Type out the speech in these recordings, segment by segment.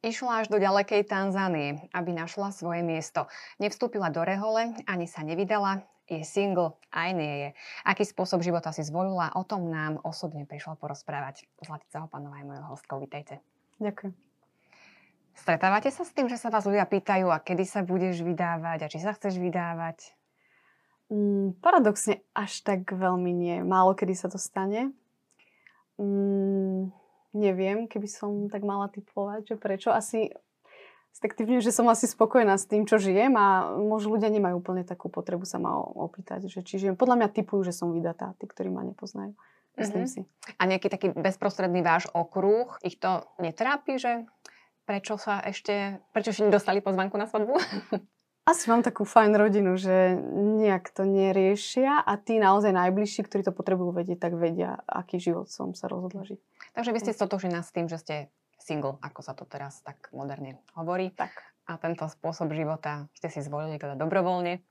Išla až do ďalekej Tanzánie, aby našla svoje miesto. Nevstúpila do rehole, ani sa nevydala, je single, aj nie je. Aký spôsob života si zvolila, o tom nám osobne prišla porozprávať. Zlatica Hopanová je mojou hostkou, vítajte. Ďakujem. Stretávate sa s tým, že sa vás ľudia pýtajú, a kedy sa budeš vydávať a či sa chceš vydávať? Mm, paradoxne až tak veľmi nie. Málo kedy sa to stane. Mm, neviem, keby som tak mala typovať, že prečo. Asi Stektívne, že som asi spokojná s tým, čo žijem a možno ľudia nemajú úplne takú potrebu sa ma opýtať, že či žijem. Podľa mňa typujú, že som vydatá, tí, ktorí ma nepoznajú. Myslím mm-hmm. si. A nejaký taký bezprostredný váš okruh, ich to netrápi, že prečo sa ešte, prečo ešte nedostali pozvanku na svadbu? Asi mám takú fajn rodinu, že nejak to neriešia a tí naozaj najbližší, ktorí to potrebujú vedieť, tak vedia, aký život som sa rozhodla žiť. Takže vy ste stotožení s tým, že ste single, ako sa to teraz tak moderne hovorí. Tak. A tento spôsob života ste si zvolili teda dobrovoľne.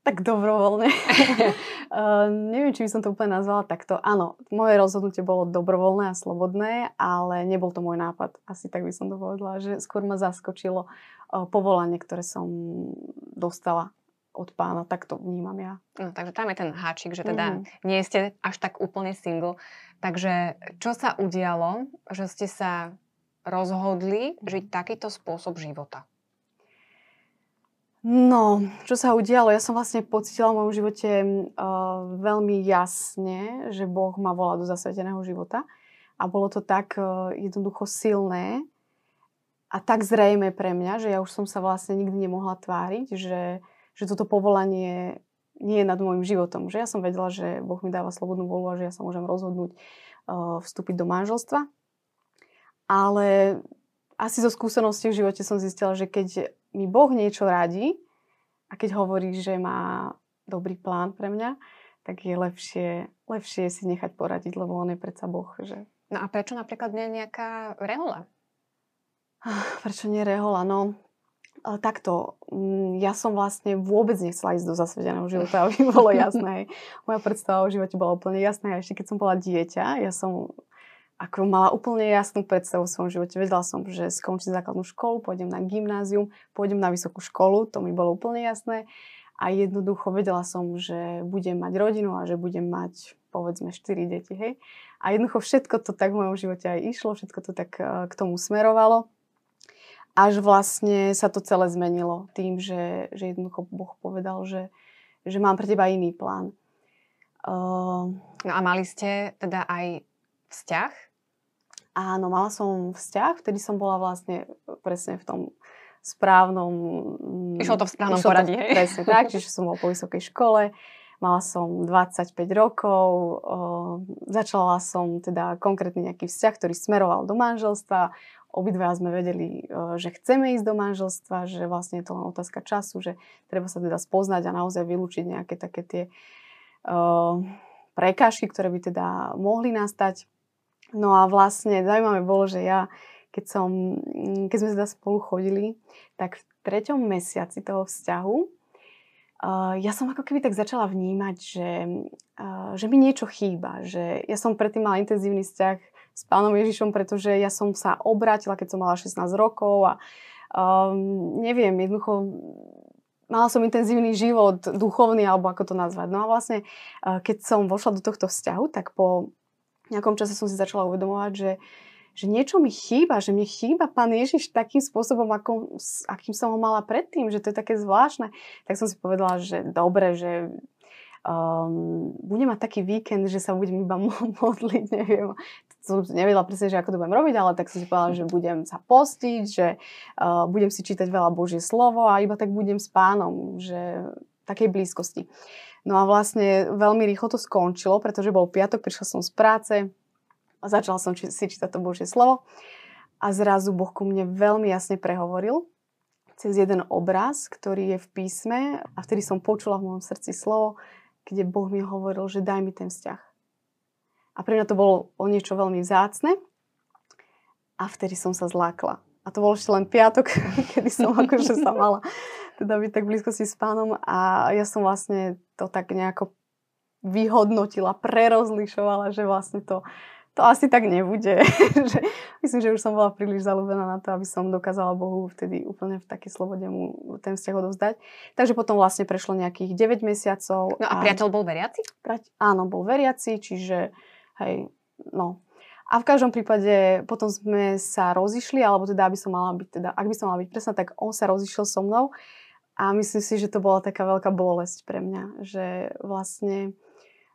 Tak dobrovoľne. uh, neviem, či by som to úplne nazvala takto. Áno, moje rozhodnutie bolo dobrovoľné a slobodné, ale nebol to môj nápad. Asi tak by som to povedala, že skôr ma zaskočilo uh, povolanie, ktoré som dostala od pána, tak to vnímam ja. No, takže tam je ten háčik, že teda mm-hmm. nie ste až tak úplne single. Takže čo sa udialo, že ste sa rozhodli žiť takýto spôsob života? No, čo sa udialo? Ja som vlastne pocitila v mojom živote uh, veľmi jasne, že Boh ma volá do zasveteného života. A bolo to tak uh, jednoducho silné a tak zrejme pre mňa, že ja už som sa vlastne nikdy nemohla tváriť, že, že toto povolanie nie je nad môjim životom. Že ja som vedela, že Boh mi dáva slobodnú voľu a že ja sa môžem rozhodnúť uh, vstúpiť do manželstva. Ale asi zo skúseností v živote som zistila, že keď mi Boh niečo radí a keď hovorí, že má dobrý plán pre mňa, tak je lepšie, lepšie si nechať poradiť, lebo on je predsa Boh. Že... No a prečo napríklad nie nejaká rehola? Prečo nie rehola? No, takto, mm, ja som vlastne vôbec nechcela ísť do zasvedeného života, aby bolo jasné. Moja predstava o živote bola úplne jasná. Ešte keď som bola dieťa, ja som ako mala úplne jasnú predstavu v svojom živote. Vedela som, že skončím základnú školu, pôjdem na gymnázium, pôjdem na vysokú školu, to mi bolo úplne jasné. A jednoducho vedela som, že budem mať rodinu a že budem mať povedzme 4 deti. Hej? A jednoducho všetko to tak v mojom živote aj išlo, všetko to tak eh, k tomu smerovalo až vlastne sa to celé zmenilo tým, že, že jednoducho Boh povedal, že, že mám pre teba iný plán. Uh, no a mali ste teda aj vzťah? Áno, mala som vzťah, vtedy som bola vlastne presne v tom správnom... Išlo to v správnom poradí, hej? Presne tak, čiže som bola po vysokej škole, mala som 25 rokov, uh, začala som teda konkrétny nejaký vzťah, ktorý smeroval do manželstva, obidva sme vedeli, e, že chceme ísť do manželstva, že vlastne je to len otázka času, že treba sa teda spoznať a naozaj vylúčiť nejaké také tie uh, prekážky, ktoré by teda mohli nastať. No a vlastne zaujímavé bolo, že ja, keď, som, keď sme teda spolu chodili, tak v treťom mesiaci toho vzťahu uh, ja som ako keby tak začala vnímať, že, že mi niečo chýba, že ja som predtým mala intenzívny vzťah s pánom Ježišom, pretože ja som sa obrátila, keď som mala 16 rokov a um, neviem, jednoducho mala som intenzívny život, duchovný, alebo ako to nazvať. No a vlastne, uh, keď som vošla do tohto vzťahu, tak po nejakom čase som si začala uvedomovať, že, že niečo mi chýba, že mi chýba pán Ježiš takým spôsobom, ako, akým som ho mala predtým, že to je také zvláštne. Tak som si povedala, že dobre, že um, budem mať taký víkend, že sa budem iba modliť, neviem. Som nevedela presne, že ako to budem robiť, ale tak som si povedala, že budem sa postiť, že uh, budem si čítať veľa Božie slovo a iba tak budem s pánom, že takej blízkosti. No a vlastne veľmi rýchlo to skončilo, pretože bol piatok, prišla som z práce a začala som či- si čítať to Božie slovo a zrazu Boh ku mne veľmi jasne prehovoril cez jeden obraz, ktorý je v písme a vtedy som počula v mojom srdci slovo, kde Boh mi hovoril, že daj mi ten vzťah. A pre mňa to bolo o niečo veľmi vzácne a vtedy som sa zlákla. A to bol ešte len piatok, kedy som akože sa mala teda byť tak blízko si s pánom a ja som vlastne to tak nejako vyhodnotila, prerozlišovala, že vlastne to, to asi tak nebude. myslím, že už som bola príliš zalúbená na to, aby som dokázala Bohu vtedy úplne v takej slobode mu ten vzťah odovzdať. Takže potom vlastne prešlo nejakých 9 mesiacov. No a, a priateľ bol veriaci? Áno, bol veriaci, čiže hej, no. A v každom prípade potom sme sa rozišli, alebo teda, aby som mala byť, teda, ak by som mala byť presná, tak on sa rozišiel so mnou. A myslím si, že to bola taká veľká bolesť pre mňa, že vlastne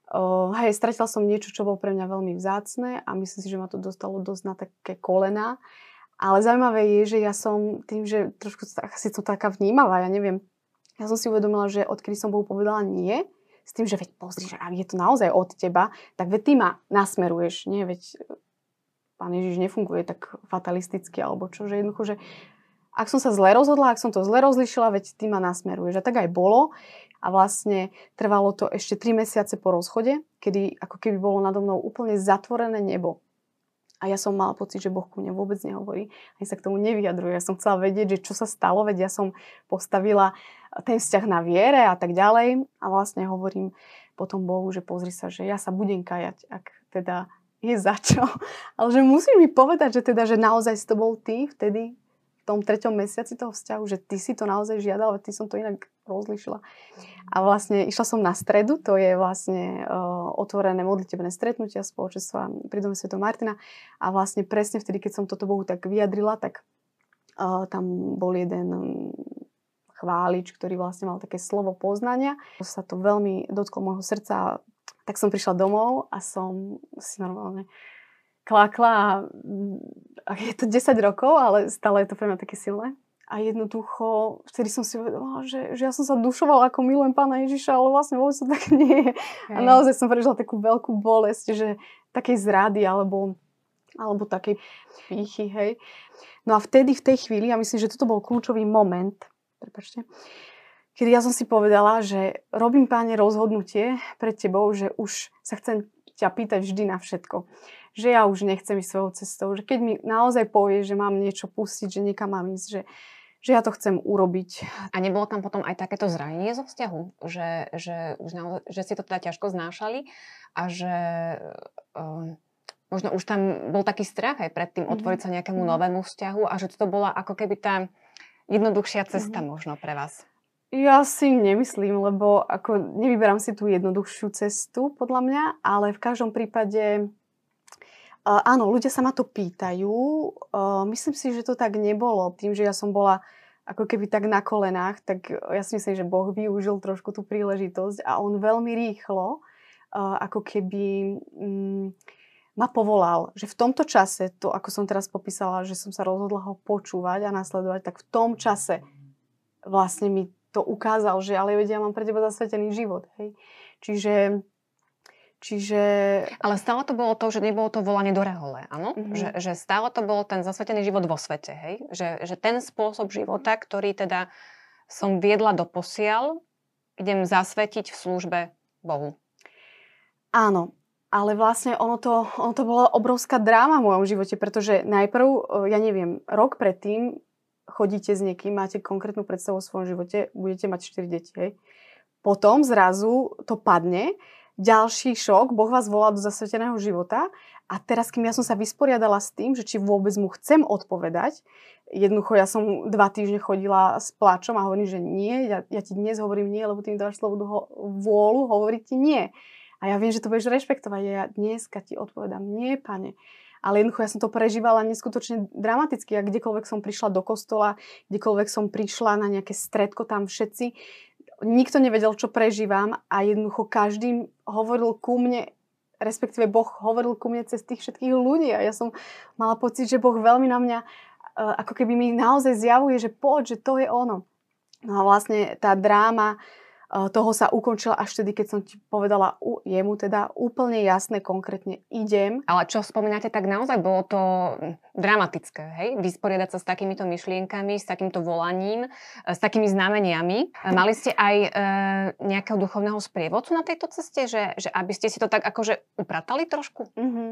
Uh, hej, stratila som niečo, čo bolo pre mňa veľmi vzácne a myslím si, že ma to dostalo dosť na také kolena. Ale zaujímavé je, že ja som tým, že trošku asi to taká vnímavá, ja neviem, ja som si uvedomila, že odkedy som Bohu povedala nie, s tým, že veď pozri, že ak je to naozaj od teba, tak veď ty ma nasmeruješ, nie, veď pán Ježiš nefunguje tak fatalisticky alebo čo, že jednoducho, že ak som sa zle rozhodla, ak som to zle rozlišila, veď ty ma nasmeruješ. A tak aj bolo. A vlastne trvalo to ešte 3 mesiace po rozchode, kedy ako keby bolo nado mnou úplne zatvorené nebo. A ja som mala pocit, že Boh ku mne vôbec nehovorí. Ani sa k tomu nevyjadruje. Ja som chcela vedieť, že čo sa stalo, veď ja som postavila ten vzťah na viere a tak ďalej. A vlastne hovorím potom Bohu, že pozri sa, že ja sa budem kajať, ak teda je za čo. Ale že musíš mi povedať, že teda, že naozaj to bol ty vtedy, tom treťom mesiaci toho vzťahu, že ty si to naozaj žiadal, ale ty som to inak rozlišila. A vlastne išla som na stredu, to je vlastne uh, otvorené modlitebné stretnutia spoločenstva pri dome Sv. Martina a vlastne presne vtedy, keď som toto Bohu tak vyjadrila, tak uh, tam bol jeden chválič, ktorý vlastne mal také slovo poznania. Sa to veľmi dotklo môjho srdca, tak som prišla domov a som si normálne klakla a je to 10 rokov, ale stále je to pre mňa také silné. A jednoducho, vtedy som si uvedomila, že, že ja som sa dušovala, ako milujem pána Ježiša, ale vlastne vôbec to tak nie je. A naozaj som prežila takú veľkú bolesť, že takej zrady alebo, alebo takej pýchy, hej. No a vtedy, v tej chvíli, ja myslím, že toto bol kľúčový moment, prepačte, kedy ja som si povedala, že robím páne rozhodnutie pred tebou, že už sa chcem ťa pýtať vždy na všetko že ja už nechcem ísť svojou cestou, že keď mi naozaj povie, že mám niečo pustiť, že niekam mám ísť, že, že ja to chcem urobiť. A nebolo tam potom aj takéto zranenie zo vzťahu? Že, že, už naozaj, že si to teda ťažko znášali a že uh, možno už tam bol taký strach aj pred tým mm-hmm. otvoriť sa nejakému mm-hmm. novému vzťahu a že to bola ako keby tá jednoduchšia cesta mm-hmm. možno pre vás. Ja si nemyslím, lebo ako nevyberám si tú jednoduchšiu cestu, podľa mňa, ale v každom prípade áno, ľudia sa ma to pýtajú. Myslím si, že to tak nebolo. Tým, že ja som bola ako keby tak na kolenách, tak ja si myslím, že Boh využil trošku tú príležitosť a on veľmi rýchlo ako keby um, ma povolal, že v tomto čase, to ako som teraz popísala, že som sa rozhodla ho počúvať a nasledovať, tak v tom čase vlastne mi to ukázal, že ale vedia, ja mám pre teba zasvetený život. Hej. Čiže Čiže... Ale stále to bolo to, že nebolo to volanie do rehole, áno? Mm-hmm. Že, že stále to bol ten zasvetený život vo svete, hej? Že, že ten spôsob života, ktorý teda som viedla do posiaľ, idem zasvetiť v službe Bohu. Áno, ale vlastne ono to, ono to bola obrovská dráma v mojom živote, pretože najprv, e, ja neviem, rok predtým chodíte s niekým, máte konkrétnu predstavu o svojom živote, budete mať 4 deti, hej? Potom zrazu to padne ďalší šok, Boh vás volá do zasveteného života a teraz, kým ja som sa vysporiadala s tým, že či vôbec mu chcem odpovedať, jednoducho ja som dva týždne chodila s plačom a hovorím, že nie, ja, ja ti dnes hovorím nie, lebo ty mi dáš slobodu ho, vôľu hovoriť ti nie. A ja viem, že to budeš rešpektovať ja dneska ti odpovedám nie, pane. Ale jednoducho ja som to prežívala neskutočne dramaticky. A kdekoľvek som prišla do kostola, kdekoľvek som prišla na nejaké stredko, tam všetci nikto nevedel, čo prežívam a jednoducho každým hovoril ku mne, respektíve Boh hovoril ku mne cez tých všetkých ľudí a ja som mala pocit, že Boh veľmi na mňa uh, ako keby mi naozaj zjavuje, že poď, že to je ono. No a vlastne tá dráma toho sa ukončila až vtedy, keď som ti povedala jemu teda úplne jasné, konkrétne idem. Ale čo spomínate, tak naozaj bolo to dramatické, hej? Vysporiadať sa s takýmito myšlienkami, s takýmto volaním, e, s takými znameniami. E, mali ste aj e, nejakého duchovného sprievodcu na tejto ceste, že, že aby ste si to tak akože upratali trošku? Mm-hmm.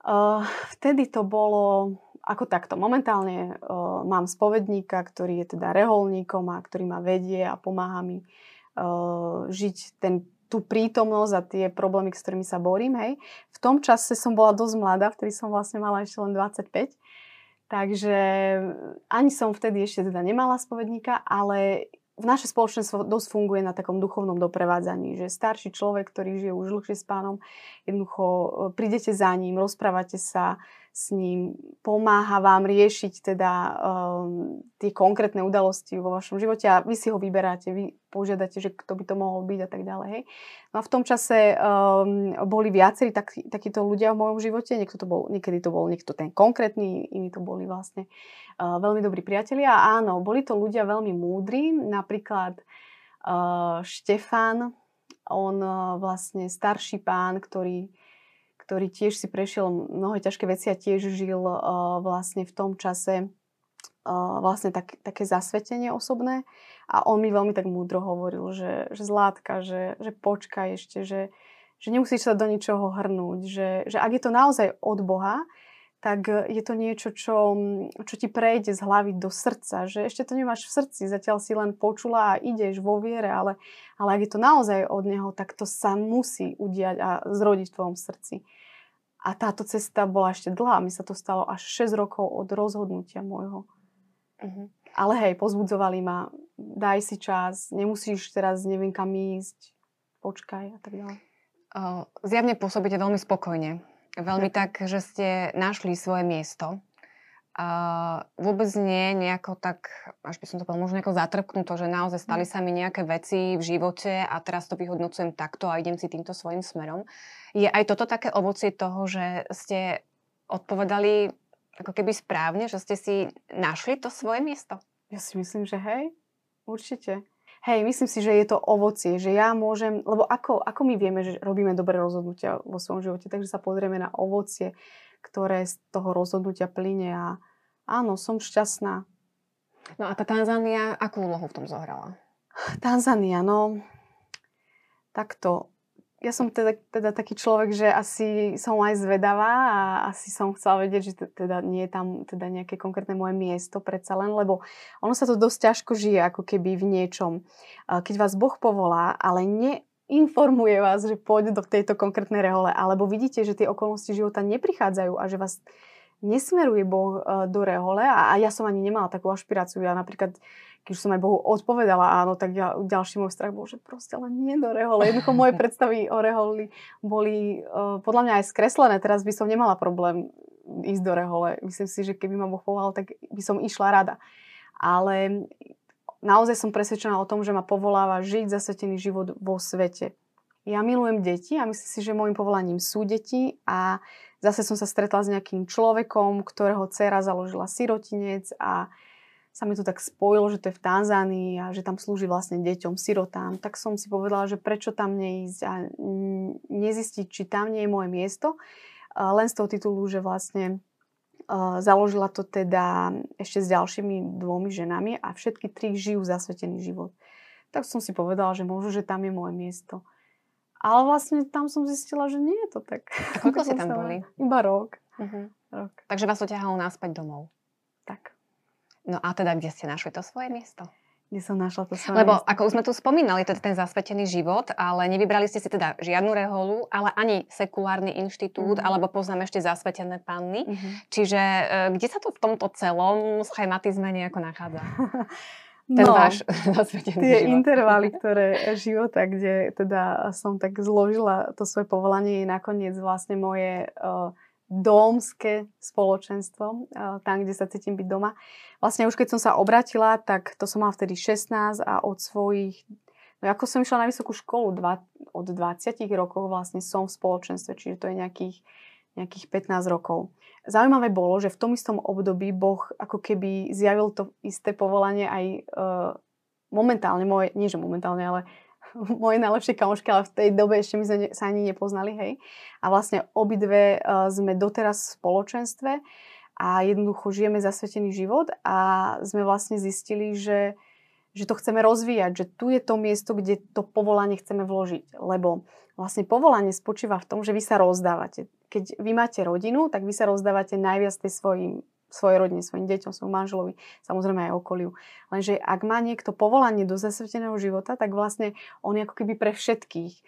Uh, vtedy to bolo ako takto. Momentálne uh, mám spovedníka, ktorý je teda reholníkom a ktorý ma vedie a pomáha mi uh, žiť ten tú prítomnosť a tie problémy, s ktorými sa borím, hej. V tom čase som bola dosť mladá, vtedy som vlastne mala ešte len 25. Takže ani som vtedy ešte teda nemala spovedníka, ale v naše spoločenstvo dosť funguje na takom duchovnom doprevádzaní, že starší človek, ktorý žije už dlhšie s pánom, jednoducho e, prídete za ním, rozprávate sa s ním, pomáha vám riešiť teda um, tie konkrétne udalosti vo vašom živote a vy si ho vyberáte, vy požiadate, že kto by to mohol byť a tak ďalej. Hej. No a v tom čase um, boli viacerí tak, takíto ľudia v mojom živote, niekto to bol, niekedy to bol niekto ten konkrétny, iní to boli vlastne uh, veľmi dobrí priatelia. A áno, boli to ľudia veľmi múdri, napríklad uh, Štefan, on uh, vlastne starší pán, ktorý ktorý tiež si prešiel mnohé ťažké veci a tiež žil uh, vlastne v tom čase uh, vlastne tak, také zasvetenie osobné. A on mi veľmi tak múdro hovoril, že, že Zlátka, že, že počkaj ešte, že, že nemusíš sa do ničoho hrnúť, že, že ak je to naozaj od Boha, tak je to niečo, čo, čo ti prejde z hlavy do srdca, že ešte to nemáš v srdci, zatiaľ si len počula a ideš vo viere, ale, ale ak je to naozaj od Neho, tak to sa musí udiať a zrodiť v tvojom srdci. A táto cesta bola ešte dlhá. Mi sa to stalo až 6 rokov od rozhodnutia môjho. Uh-huh. Ale hej, pozbudzovali ma, daj si čas, nemusíš teraz neviem kam ísť, počkaj a tak ďalej. Uh, zjavne pôsobíte veľmi spokojne. Veľmi tak, že ste našli svoje miesto. Uh, vôbec nie nejako tak, až by som to povedal, možno nejako zatrpknuto, že naozaj stali mm. sa mi nejaké veci v živote a teraz to vyhodnocujem takto a idem si týmto svojim smerom. Je aj toto také ovocie toho, že ste odpovedali ako keby správne, že ste si našli to svoje miesto? Ja si myslím, že hej, určite. Hej, myslím si, že je to ovocie, že ja môžem, lebo ako, ako my vieme, že robíme dobré rozhodnutia vo svojom živote, takže sa pozrieme na ovocie, ktoré z toho rozhodnutia plyne a áno, som šťastná. No a tá Tanzánia, akú úlohu v tom zohrala? Tanzánia, no takto. Ja som teda, teda taký človek, že asi som aj zvedavá a asi som chcela vedieť, že teda nie je tam teda nejaké konkrétne moje miesto predsa len, lebo ono sa to dosť ťažko žije ako keby v niečom. Keď vás Boh povolá, ale ne, informuje vás, že pôjde do tejto konkrétnej rehole, alebo vidíte, že tie okolnosti života neprichádzajú a že vás nesmeruje Boh e, do rehole a, ja som ani nemala takú ašpiráciu. Ja napríklad, keď som aj Bohu odpovedala áno, tak ja, ďalší môj strach bol, že proste len nie do rehole. Jednoducho moje predstavy o reholi boli uh, podľa mňa aj skreslené. Teraz by som nemala problém ísť do rehole. Myslím si, že keby ma Boh povolal, tak by som išla rada. Ale naozaj som presvedčená o tom, že ma povoláva žiť zasvetený život vo svete. Ja milujem deti a myslím si, že môjim povolaním sú deti a Zase som sa stretla s nejakým človekom, ktorého dcera založila sirotinec a sa mi to tak spojilo, že to je v Tanzánii a že tam slúži vlastne deťom, sirotám. Tak som si povedala, že prečo tam neísť a nezistiť, či tam nie je moje miesto. Len z toho titulu, že vlastne založila to teda ešte s ďalšími dvomi ženami a všetky tri žijú zasvetený život. Tak som si povedala, že možno, že tam je moje miesto. Ale vlastne tam som zistila, že nie je to tak. A koľko si tam boli? Iba rok. Uh-huh. rok. Takže vás to ťahalo naspäť domov. Tak. No a teda, kde ste našli to svoje miesto? Kde som našla to svoje Lebo miesto? ako už sme tu spomínali, to je ten zasvetený život, ale nevybrali ste si teda žiadnu reholu, ale ani sekulárny inštitút, uh-huh. alebo poznám ešte zasvetené panny. Uh-huh. Čiže e, kde sa to v tomto celom schematizme nejako nachádza? ten no, váš zasvetený tie život. intervaly, ktoré života, kde teda som tak zložila to svoje povolanie, je nakoniec vlastne moje uh, domské spoločenstvo, uh, tam, kde sa cítim byť doma. Vlastne už keď som sa obratila, tak to som mala vtedy 16 a od svojich No ako som išla na vysokú školu, dva, od 20 rokov vlastne som v spoločenstve, čiže to je nejakých, nejakých 15 rokov. Zaujímavé bolo, že v tom istom období Boh ako keby zjavil to isté povolanie aj uh, momentálne, moje, nie že momentálne, ale moje najlepšie kamošky, ale v tej dobe ešte my sme sa ani nepoznali, hej. A vlastne obidve uh, sme doteraz v spoločenstve a jednoducho žijeme zasvetený život a sme vlastne zistili, že, že to chceme rozvíjať, že tu je to miesto, kde to povolanie chceme vložiť. Lebo vlastne povolanie spočíva v tom, že vy sa rozdávate keď vy máte rodinu, tak vy sa rozdávate najviac tej svojim svojej rodine, svojim deťom, svojmu manželovi, samozrejme aj okoliu. Lenže ak má niekto povolanie do zasveteného života, tak vlastne on je ako keby pre všetkých.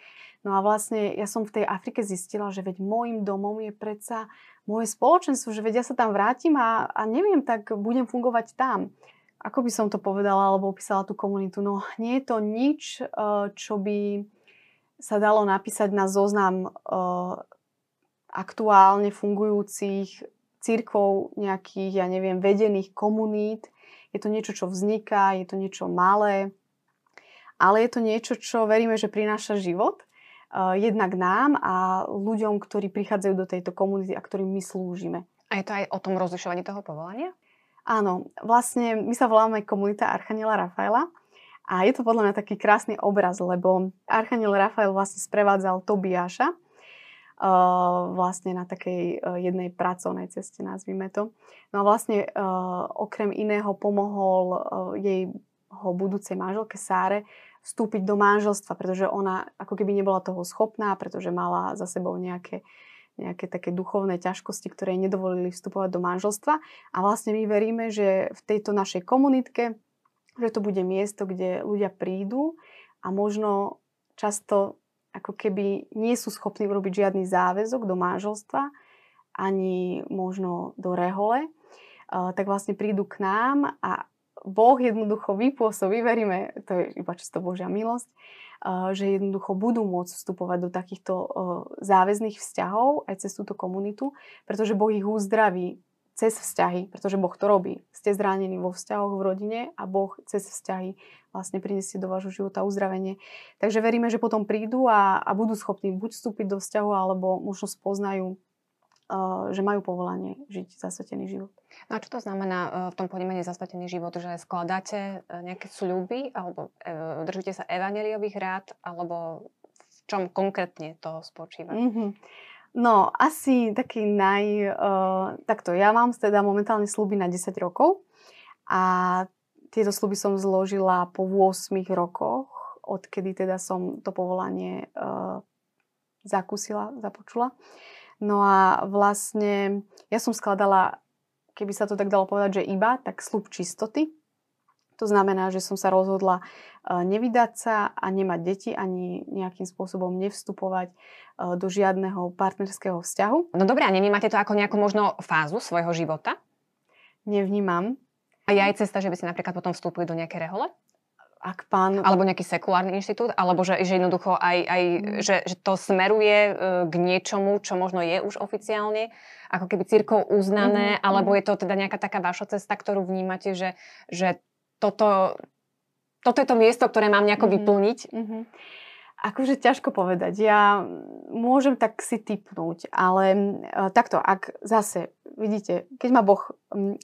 No a vlastne ja som v tej Afrike zistila, že veď môjim domom je predsa moje spoločenstvo, že veď ja sa tam vrátim a, a neviem, tak budem fungovať tam. Ako by som to povedala alebo opísala tú komunitu? No nie je to nič, eh, čo by sa dalo napísať na zoznam eh, aktuálne fungujúcich církvou nejakých, ja neviem, vedených komunít. Je to niečo, čo vzniká, je to niečo malé, ale je to niečo, čo veríme, že prináša život uh, jednak nám a ľuďom, ktorí prichádzajú do tejto komunity a ktorým my slúžime. A je to aj o tom rozlišovaní toho povolania? Áno, vlastne my sa voláme komunita Archaniela Rafaela a je to podľa mňa taký krásny obraz, lebo Archaniel Rafael vlastne sprevádzal Tobiáša, vlastne na takej uh, jednej pracovnej ceste, nazvime to. No a vlastne uh, okrem iného pomohol jej ho budúcej manželke Sáre vstúpiť do manželstva, pretože ona ako keby nebola toho schopná, pretože mala za sebou nejaké, nejaké také duchovné ťažkosti, ktoré nedovolili vstupovať do manželstva. A vlastne my veríme, že v tejto našej komunitke, že to bude miesto, kde ľudia prídu a možno často ako keby nie sú schopní urobiť žiadny záväzok do manželstva, ani možno do rehole, tak vlastne prídu k nám a Boh jednoducho vypôsobí, veríme, to je iba čisto Božia milosť, že jednoducho budú môcť vstupovať do takýchto záväzných vzťahov aj cez túto komunitu, pretože Boh ich uzdraví cez vzťahy, pretože Boh to robí. Ste zranení vo vzťahoch v rodine a Boh cez vzťahy vlastne prinesie do vášho života uzdravenie. Takže veríme, že potom prídu a, a budú schopní buď vstúpiť do vzťahu, alebo možno spoznajú, uh, že majú povolanie žiť zasvetený život. No a čo to znamená uh, v tom ponímaní zasvetený život? Že skladáte uh, nejaké sľuby, alebo držíte sa evaneliových rád, alebo v čom konkrétne to spočíva? Mm-hmm. No, asi taký naj... Uh, takto, ja mám teda momentálne sluby na 10 rokov a tieto sluby som zložila po 8 rokoch, odkedy teda som to povolanie uh, zakúsila, započula. No a vlastne ja som skladala, keby sa to tak dalo povedať, že iba, tak slub čistoty. To znamená, že som sa rozhodla nevydať sa a nemať deti, ani nejakým spôsobom nevstupovať do žiadneho partnerského vzťahu. No dobré, a nevnímate to ako nejakú možno fázu svojho života? Nevnímam. A je aj cesta, že by si napríklad potom vstúpili do nejaké rehole? Ak pán... Alebo nejaký sekulárny inštitút? Alebo že, že jednoducho aj, aj mm. že, že to smeruje e, k niečomu, čo možno je už oficiálne, ako keby církou uznané, mm. alebo je to teda nejaká taká vaša cesta, ktorú vnímate, že, že toto, toto je to miesto, ktoré mám nejako mm-hmm. vyplniť? Mm-hmm. Akože ťažko povedať. Ja môžem tak si typnúť, ale uh, takto, ak zase, vidíte, keď, ma boh,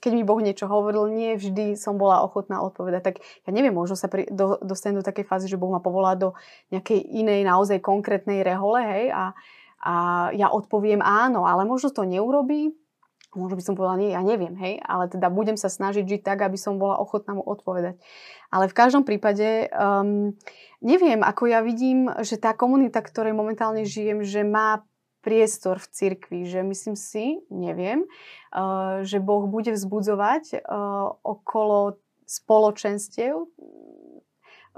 keď mi Boh niečo hovoril, nie vždy som bola ochotná odpovedať, tak ja neviem, možno sa pri, do, dostanem do takej fázy, že Boh ma povolá do nejakej inej, naozaj konkrétnej rehole, hej, a, a ja odpoviem áno, ale možno to neurobí, Možno by som povedala, nie, ja neviem, hej, ale teda budem sa snažiť žiť tak, aby som bola ochotná mu odpovedať. Ale v každom prípade um, neviem, ako ja vidím, že tá komunita, ktorej momentálne žijem, že má priestor v cirkvi, že myslím si, neviem, uh, že Boh bude vzbudzovať uh, okolo spoločenstiev,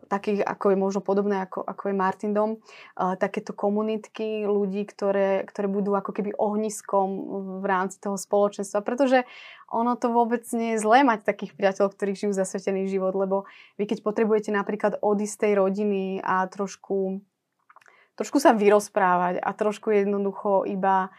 takých, ako je možno podobné, ako, ako je Martin Dom, uh, takéto komunitky ľudí, ktoré, ktoré budú ako keby ohniskom v rámci toho spoločenstva, pretože ono to vôbec nie je zlé mať takých priateľov, ktorí žijú zasvetený život, lebo vy keď potrebujete napríklad odísť tej rodiny a trošku, trošku sa vyrozprávať a trošku jednoducho iba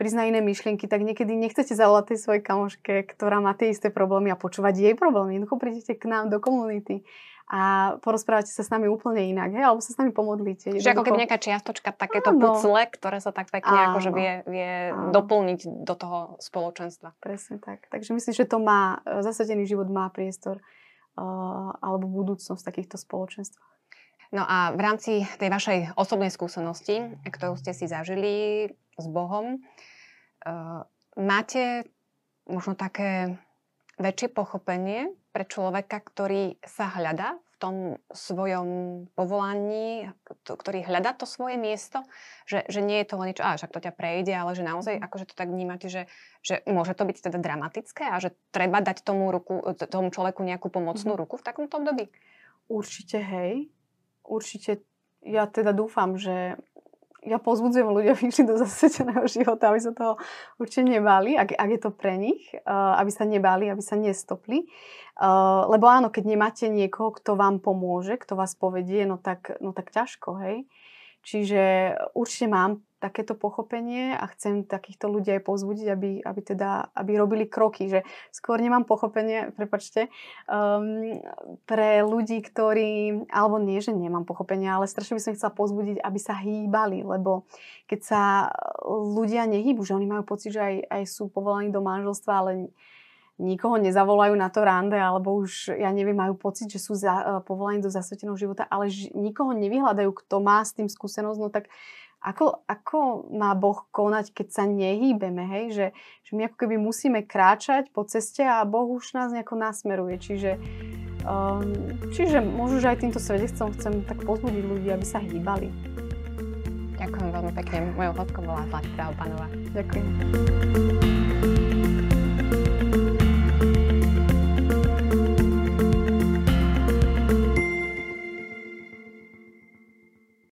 priznať iné myšlienky, tak niekedy nechcete zavolať tej svojej kamoške, ktorá má tie isté problémy a počúvať jej problémy. Jednoducho prídete k nám do komunity a porozprávate sa s nami úplne inak, hej? alebo sa s nami pomodlíte. Čiže ako keby nejaká čiastočka, takéto áno. pucle, ktoré sa tak pekne akože vie, vie doplniť do toho spoločenstva. Presne tak. Takže myslím, že to má, zasadený život má priestor uh, alebo budúcnosť v takýchto spoločenstvách. No a v rámci tej vašej osobnej skúsenosti, ktorú ste si zažili s Bohom, uh, máte možno také väčšie pochopenie pre človeka, ktorý sa hľadá v tom svojom povolaní, ktorý hľadá to svoje miesto, že, že nie je to len niečo, a však to ťa prejde, ale že naozaj mm. akože to tak vnímate, že, že môže to byť teda dramatické a že treba dať tomu, ruku, tomu človeku nejakú pomocnú mm. ruku v takomto období? Určite hej. Určite ja teda dúfam, že ja pozbudzujem ľudí, aby išli do zasveteného života, aby sa toho určite nebali, ak, ak je to pre nich, uh, aby sa nebali, aby sa nestopli. Uh, lebo áno, keď nemáte niekoho, kto vám pomôže, kto vás povedie, no tak, no tak ťažko, hej. Čiže určite mám takéto pochopenie a chcem takýchto ľudí aj povzbudiť, aby, aby, teda, aby robili kroky. Že skôr nemám pochopenie, prepačte, um, pre ľudí, ktorí, alebo nie, že nemám pochopenie, ale strašne by som chcela povzbudiť, aby sa hýbali, lebo keď sa ľudia nehýbu, že oni majú pocit, že aj, aj sú povolaní do manželstva, ale nikoho nezavolajú na to rande, alebo už, ja neviem, majú pocit, že sú za, uh, povolaní do zasveteného života, ale ž, nikoho nevyhľadajú, kto má s tým skúsenosť, no tak ako, ako má Boh konať, keď sa nehýbeme, hej? Že, že my ako keby musíme kráčať po ceste a Boh už nás nejako nasmeruje. Čiže, um, čiže možno, že aj týmto svedectvom chcem tak pozbudiť ľudí, aby sa hýbali. Ďakujem veľmi pekne. Mojou hostkou bola Zlatica Opanova. Ďakujem.